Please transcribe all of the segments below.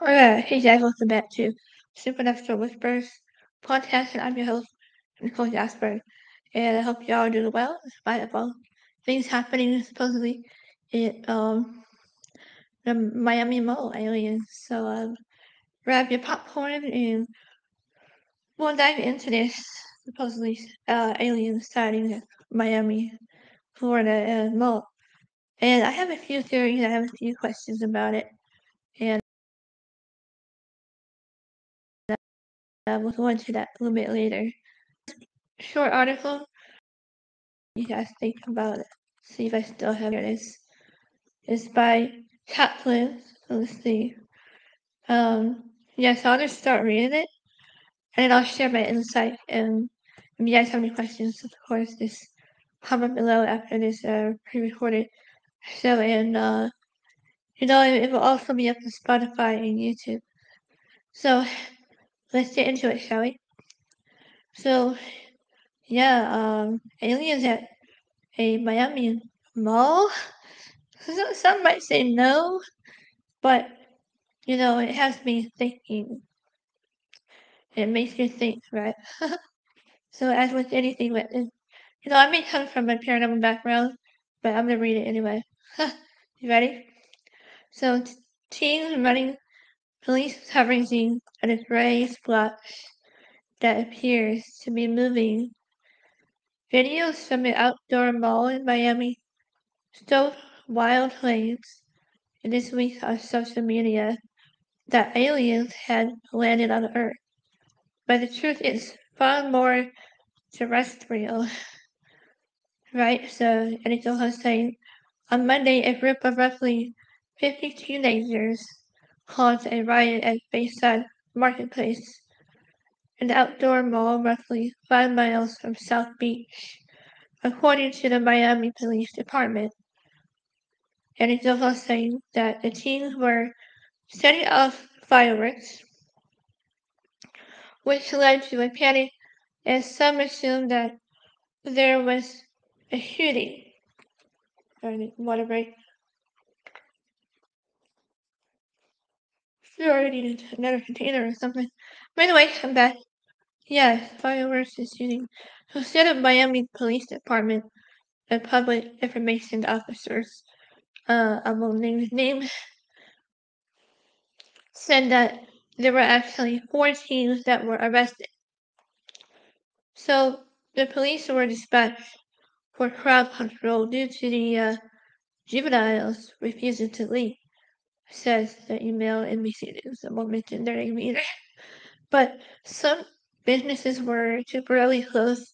Alright, hey guys, welcome back to Supernatural Whispers podcast, and I'm your host, Nicole Gaspard, and I hope y'all are doing well despite all things happening supposedly in um the Miami Mall aliens. So um, grab your popcorn and we'll dive into this supposedly uh, alien sighting in Miami, Florida and Mall. And I have a few theories, I have a few questions about it, uh, we'll go into that a little bit later. Short article. You guys think about it. See if I still have it. It's, it's by Chaplin. So let's see. Um, yeah, so I'll just start reading it, and I'll share my insight. And if you guys have any questions, of course, just comment below after this uh, pre-recorded show, and uh, you know, it, it will also be up to Spotify and YouTube. So let's get into it, shall we? So, yeah, um, aliens at a Miami mall. Some might say no, but you know, it has me thinking. It makes you think, right? so, as with anything, with you know, I may come from a paranormal background, but I'm gonna read it anyway. you ready? So, teens running police covering a gray splotch that appears to be moving. Videos from an outdoor mall in Miami stole wild claims in this week on social media that aliens had landed on Earth. But the truth is far more terrestrial. Right? So, Anito was saying on Monday, a group of roughly 50 teenagers caused a riot at Bayside Marketplace, an outdoor mall roughly five miles from South Beach, according to the Miami Police Department. And it's also saying that the teens were setting off fireworks, which led to a panic, and some assumed that there was a shooting. Water break. Sure, I needed another container or something. By the way, I'm back. Yeah, fireworks is shooting. So instead of Miami Police Department, the public information officers, uh, I won't name his name, said that there were actually four teens that were arrested. So the police were dispatched for crowd control due to the uh, juveniles refusing to leave, says the email NBC News. I won't mention their name either. But some businesses were temporarily closed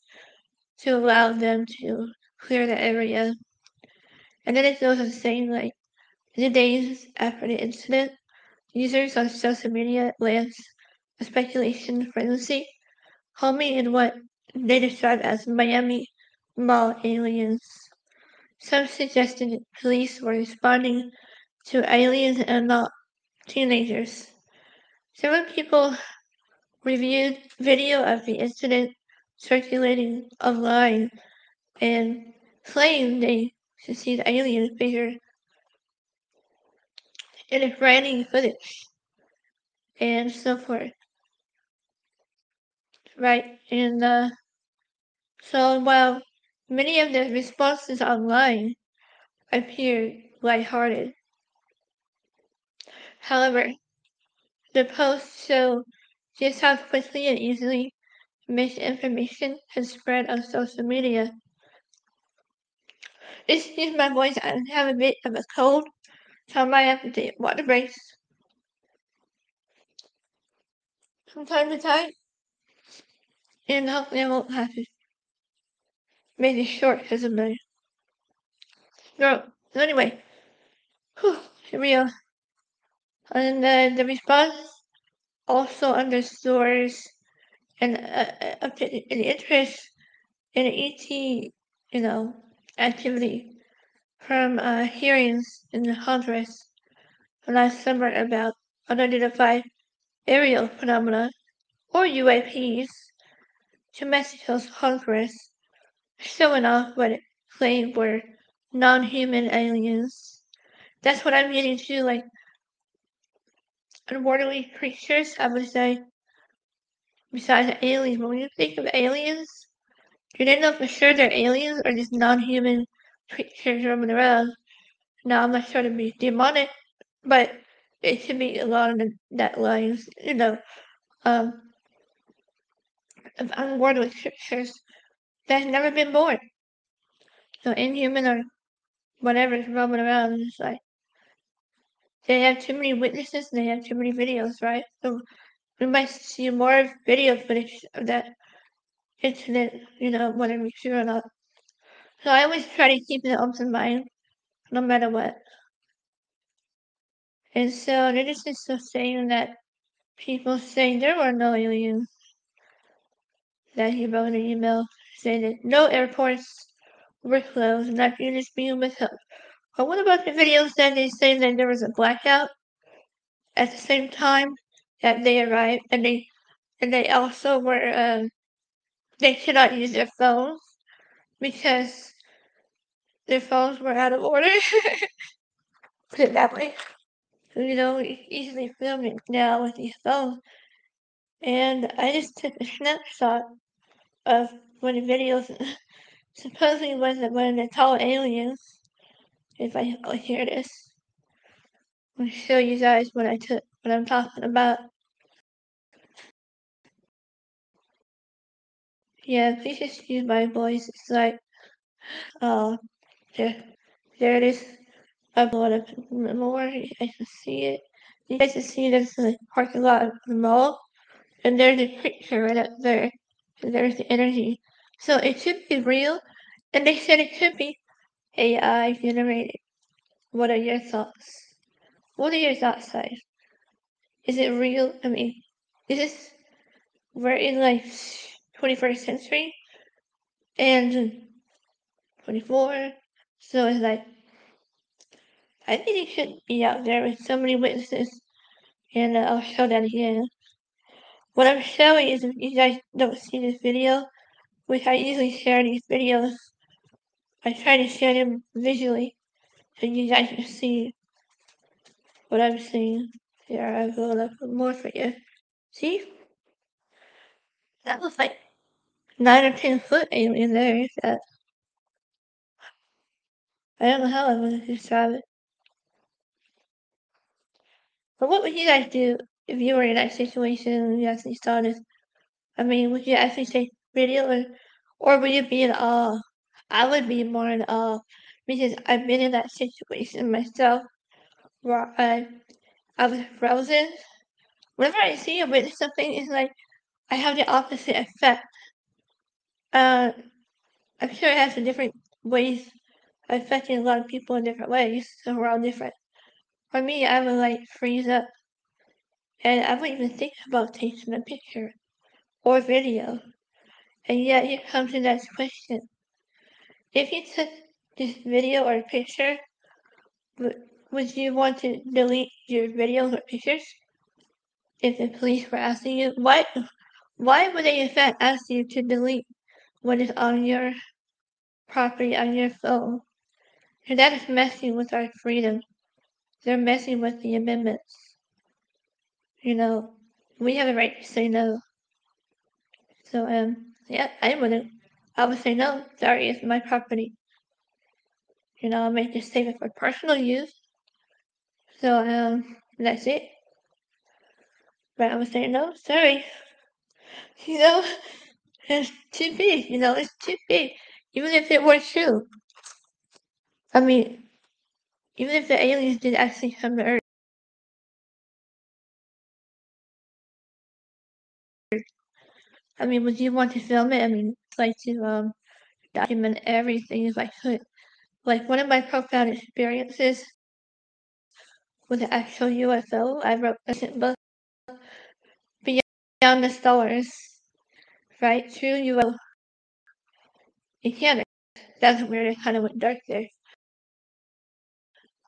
to allow them to clear the area. And then it goes on saying like in the days after the incident, users on social media lanced a speculation frenzy, homing in what they described as Miami mall aliens. Some suggested police were responding to aliens and not teenagers. Several people reviewed video of the incident circulating online and claimed they should see the alien figure in a grainy footage and so forth. Right, and uh, so while many of the responses online appeared lighthearted, however, the posts show just how quickly and easily misinformation has spread on social media. Excuse my voice, I have a bit of a cold, so I might have to take water breaks from time to time. And hopefully I won't have to make it short because of my throat. So anyway, whew, here we are. And uh, the response also underscores an, uh, uh, an interest in ET, you know, activity from uh, hearings in the Congress last summer about unidentified aerial phenomena or UAPs to Mexico's Congress, showing off what it claimed were non-human aliens. That's what I'm getting to, like unworldly creatures, I would say, besides aliens. When you think of aliens, you they know for sure they're aliens or just non-human creatures roaming around? Now, I'm not sure to be demonic, but it should be along that lines, you know, um, of unworldly creatures that's never been born. So inhuman or whatever is roaming around, it's like they have too many witnesses and they have too many videos, right? So we might see more video footage of that incident, you know, whether it's true or not. So I always try to keep an open mind, no matter what. And so they're just saying that people saying there were no aliens. That he wrote an email saying that no airports were closed and that units being withheld. But what about the videos that they say that there was a blackout at the same time that they arrived and they and they also were um, they could not use their phones because their phones were out of order. Put it that way. You know, easily filming now with these phones. And I just took a snapshot of one of the videos supposedly was one of the tall aliens. If I hear this. I'll show you guys what I took what I'm talking about. Yeah, please excuse my voice. It's like, uh, there, there it is. Up a lot of more. I can see it. You guys can see there's the parking lot of the mall, and there's a picture right up there. And there's the energy. So it could be real, and they said it could be AI generated. What are your thoughts? What are your thoughts? Is it real? I mean, is this we're in like 21st century and 24. So it's like, I think it should be out there with so many witnesses. And uh, I'll show that again. What I'm showing is if you guys don't see this video, which I usually share these videos, I try to share them visually so you guys can see what I'm seeing. Here, I will up more for you. See? That looks like nine or ten foot alien there. Is that? I don't know how I'm gonna describe it. But what would you guys do if you were in that situation and you actually saw this? I mean, would you actually take video or, or would you be in awe? I would be more in awe because I've been in that situation myself where I, I was frozen. Whenever I see a witness something, it's like I have the opposite effect. Uh, I'm sure it has a different ways affecting a lot of people in different ways, so we're all different. For me, I would like freeze up, and I wouldn't even think about taking a picture or video. And yet, here comes the next question: If you took this video or picture, would, you want to delete your videos or pictures? If the police were asking you, why, why would they in fact ask you to delete what is on your property on your phone? And that is messing with our freedom. They're messing with the amendments. You know, we have a right to say no. So, um, yeah, I wouldn't. I would say no. Sorry, it's my property. You know, I'll make this statement for personal use. So, um, that's it. But I would say no, sorry. You know, it's too big, you know, it's too big. Even if it were true. I mean, even if the aliens did actually come to Earth. I mean, would you want to film it? I mean, like to um document everything if I could. Like one of my profound experiences with the actual UFO, I wrote a book Beyond the Stars, right? True UFO encounter. That's weird. It kind of went dark there.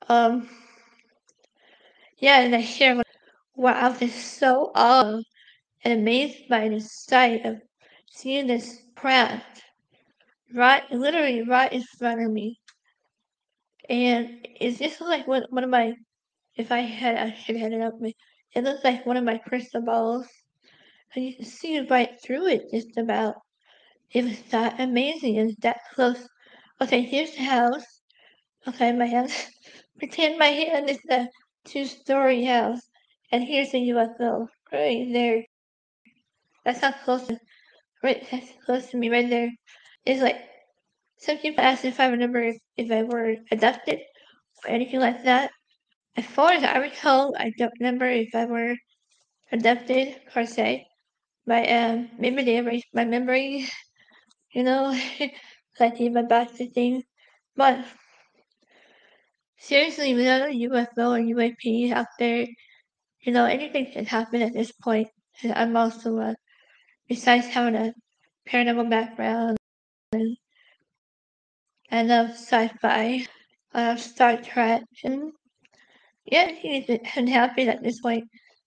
Um, yeah, and I shared what I was so awed and amazed by the sight of seeing this craft right, literally right in front of me. And it's just like one, one of my, if I had, I should have had it up, it looked like one of my crystal balls. And you can see right through it just about. It was that amazing It's that close. Okay, here's the house. Okay, my hand. Pretend my hand is the two-story house. And here's the UFO right there. That's how close. Right, that's close to me right there. It's like something ask if I remember if, I were adopted or anything like that. As far as I recall, I don't remember if I were adopted per se. My um maybe they erased my memory, you know, like in my back to things. But seriously, without a UFO or UAP out there, you know, anything can happen at this point. I'm also uh, besides having a paranormal background and I love sci-fi, I love Star Trek, and yeah, he's happy at this point.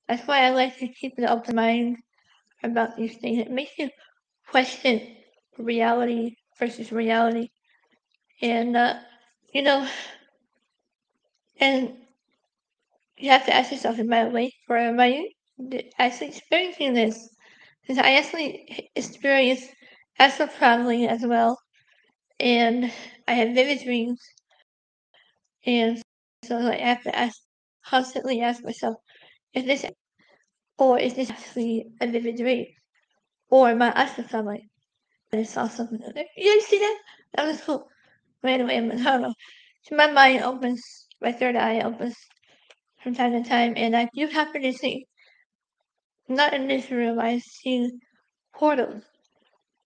That's why I like to keep an open mind about these things. It makes you question reality versus reality. And, uh, you know, and you have to ask yourself, am I awake or am I actually experiencing this? Because I actually experienced astral traveling as well. And I had vivid dreams. And so I have to ask, constantly ask myself, is this, or is this actually a vivid dream? Or am I astral traveling? I saw something there. You see that? That was cool. Right away, I don't know. So my mind opens, my third eye opens from time to time, and I do happen to see, not in this room, I see portals.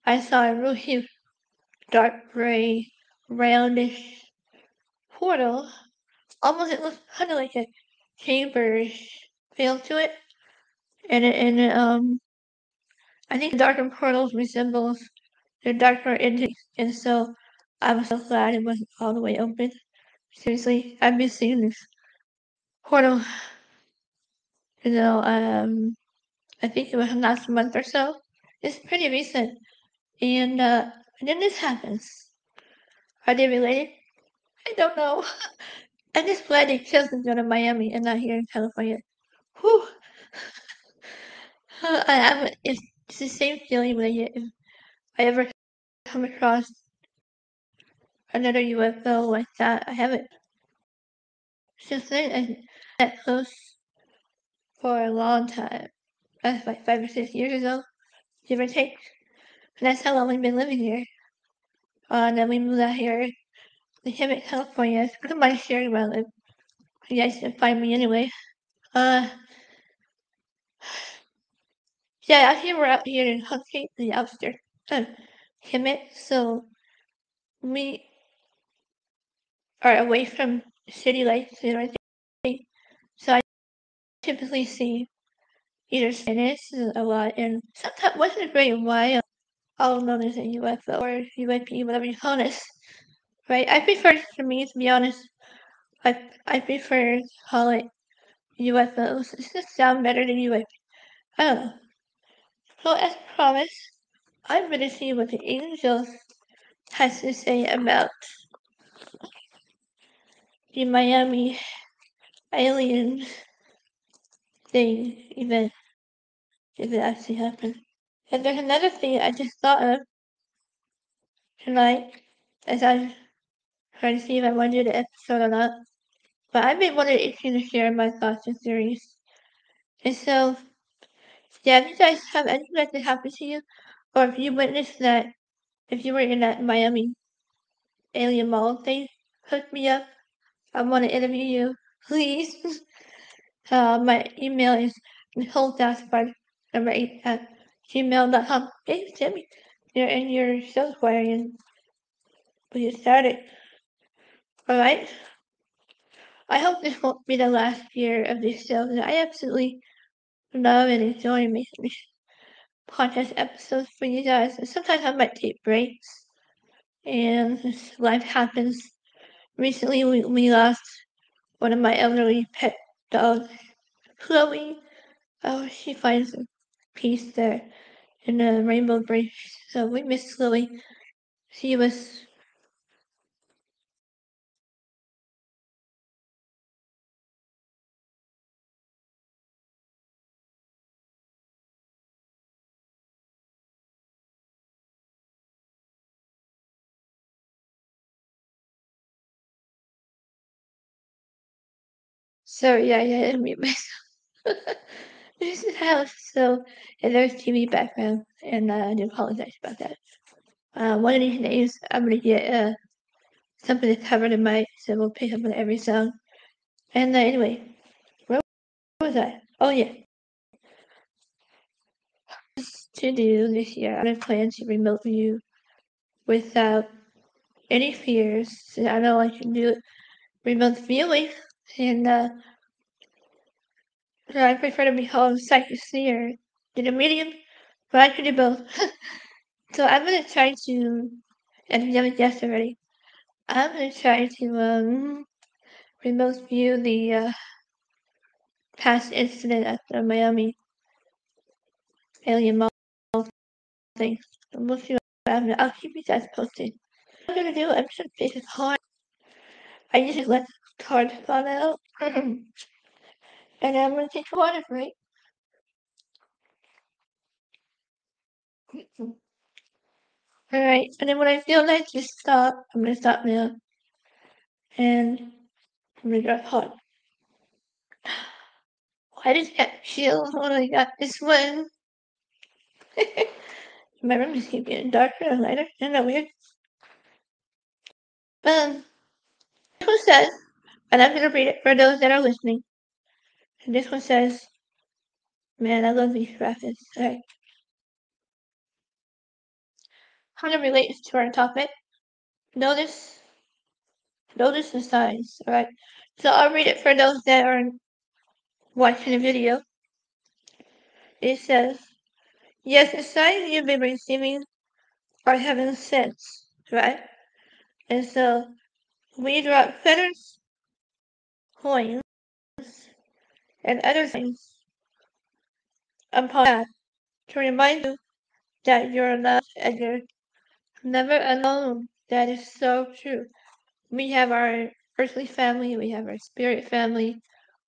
I saw a real huge, dark gray, roundish portal. Almost, it looks kind of like a chamberish feel to it. And it, and it, um, I think darker portals resembles the darker entities, and so I was so glad it wasn't all the way open. Seriously, I've been seeing this portal, you know, um, I think it was last month or so. It's pretty recent. And, uh, then this happens. Are they related? I don't know. I'm just glad they chose to go to Miami and not here in California. Whew. I have, it's, it's the same feeling when I if I ever come across another UFO like that. I haven't since then and that close for a long time. That's like five or six years ago, give or take. And that's how long we've been living here. Uh, and then we moved out here to Hemet, California. I don't mind sharing where I live. You guys can find me anyway. Uh, yeah, out here we're out here in Huckett, the outskirts of Hemet, so we are away from city lights and everything. So I typically see either Spanish a lot and sometimes in a great while I'll notice a UFO or UAP, whatever you call it. Right? I prefer for me to be honest, I I prefer to call it UFOs. It just sound better than UAP. I don't know. So as promised, I'm gonna see what the angels has to say about the Miami alien thing event if it actually happened. And there's another thing I just thought of tonight as I try to see if I want to do the episode or not. But I've been wanting to share my thoughts and theories. And so, yeah, if you guys have anything that happen to you, or if you witnessed that, if you were in that Miami alien mall thing, hook me up. I want to interview you, please. uh, my email is Nicole number 8 uh, at gmail.com. Hey, send you're in your software and we get started. Alright? I hope this won't be the last year of this show. I absolutely love and enjoy making these podcast episodes for you guys. Sometimes I might take breaks and life happens. Recently, we, we lost one of my elderly pet dogs, Chloe. Oh, she finds piece there in the uh, Rainbow Bridge. So we miss Lily. She was So yeah, yeah, I didn't myself. this is house, so and there's TV background, and uh, I do apologize about that. Uh, one of these days, I'm gonna get uh, something to cover the mic, so we'll pick up on every song. And uh, anyway, where was I? Oh yeah. To do this year, i'm plan to remote view without any fears. So I know I can do remote viewing, and uh, I prefer to be called psychoseer than a medium, but I can do both. so I'm gonna try to, and you haven't guessed already, I'm gonna try to um remote view the uh, past incident at the Miami alien mall thing. We'll see what happens. I'll keep you guys posted. What I'm gonna do, I'm just gonna take a card. I usually let the fall out. and I'm gonna take a water break. Alright, and then when I feel like just stop, I'm gonna stop now. And I'm gonna drop hot. Why does that feel when I got this one? My room just keep getting darker and lighter. Isn't that weird? Um, one says, and I'm gonna read it for those that are listening. And this one says, man, I love these graphics. Alright. Kind of relates to our topic. Notice, notice the signs. Alright. So I'll read it for those that are watching the video. It says, yes, the signs you've been receiving are heaven sent, right? And so we drop feathers, coins, and other things upon that to remind you that you're loved and you're never alone. That is so true. We have our earthly family, we have our spirit family.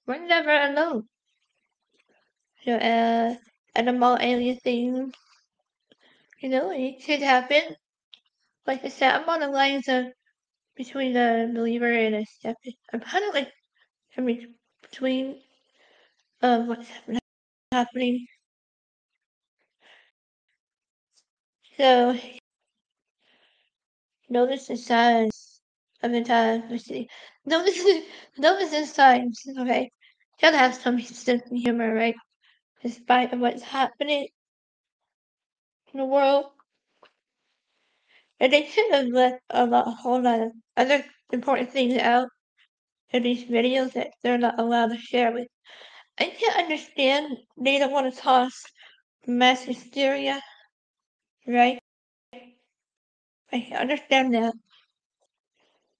We're never alone. You know, uh, animal alien things. You know, it could happen. Like I said, I'm on the lines of between a believer and a skeptic. I'm kind of like in between of what's happening. So notice the signs of the. Notice notice the signs. Okay, gotta have some sense of humor, right? Despite of what's happening in the world. And they should have left a, lot, a whole lot of other important things out in these videos that they're not allowed to share with. I can't understand they don't want to toss mass hysteria, right? I can understand that.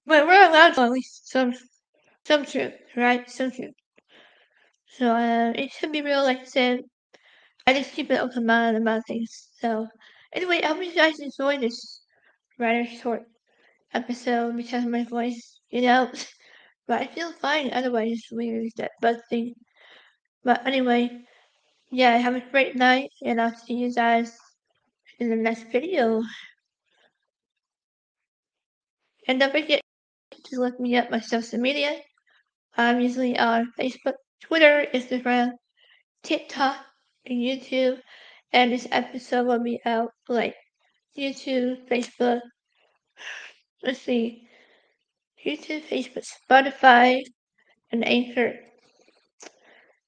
But we're allowed to at least some some truth, right? Some truth. So uh, it should be real, like I said. I just keep an open mind about things. So anyway, I hope you guys enjoyed this rather short episode because my voice, you know. but I feel fine otherwise it's weird that buzz thing. But anyway, yeah, have a great night and I'll see you guys in the next video. And don't forget to look me up my social media. I'm usually on Facebook, Twitter, Instagram, TikTok, and YouTube. And this episode will be out like YouTube, Facebook, let's see, YouTube, Facebook, Spotify, and Anchor.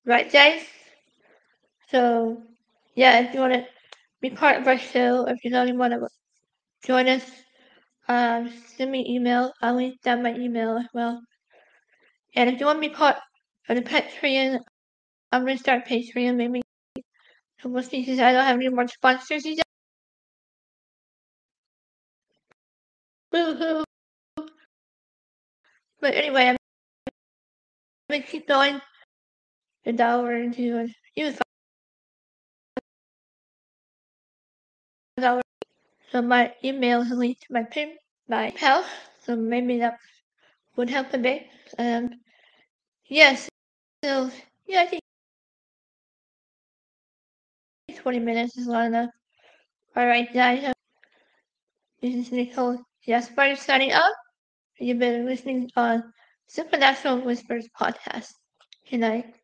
Right, guys? So, yeah, if you want to be part of our show, if you don't want to join us, um, send me an email. I'll link down my email as well. And if you want to be part of the Patreon, I'm going to start Patreon maybe. We'll see I don't have any more sponsors yet. Woohoo! But anyway, I'm gonna keep going. A dollar into even five dollars. So my email is linked to my pin my pal. So maybe that would help a bit. Um yes. So yeah I think twenty minutes is long enough. Alright guys. This is Nicole Gaspard signing up. You've been listening on Supernatural Whispers podcast. Good night.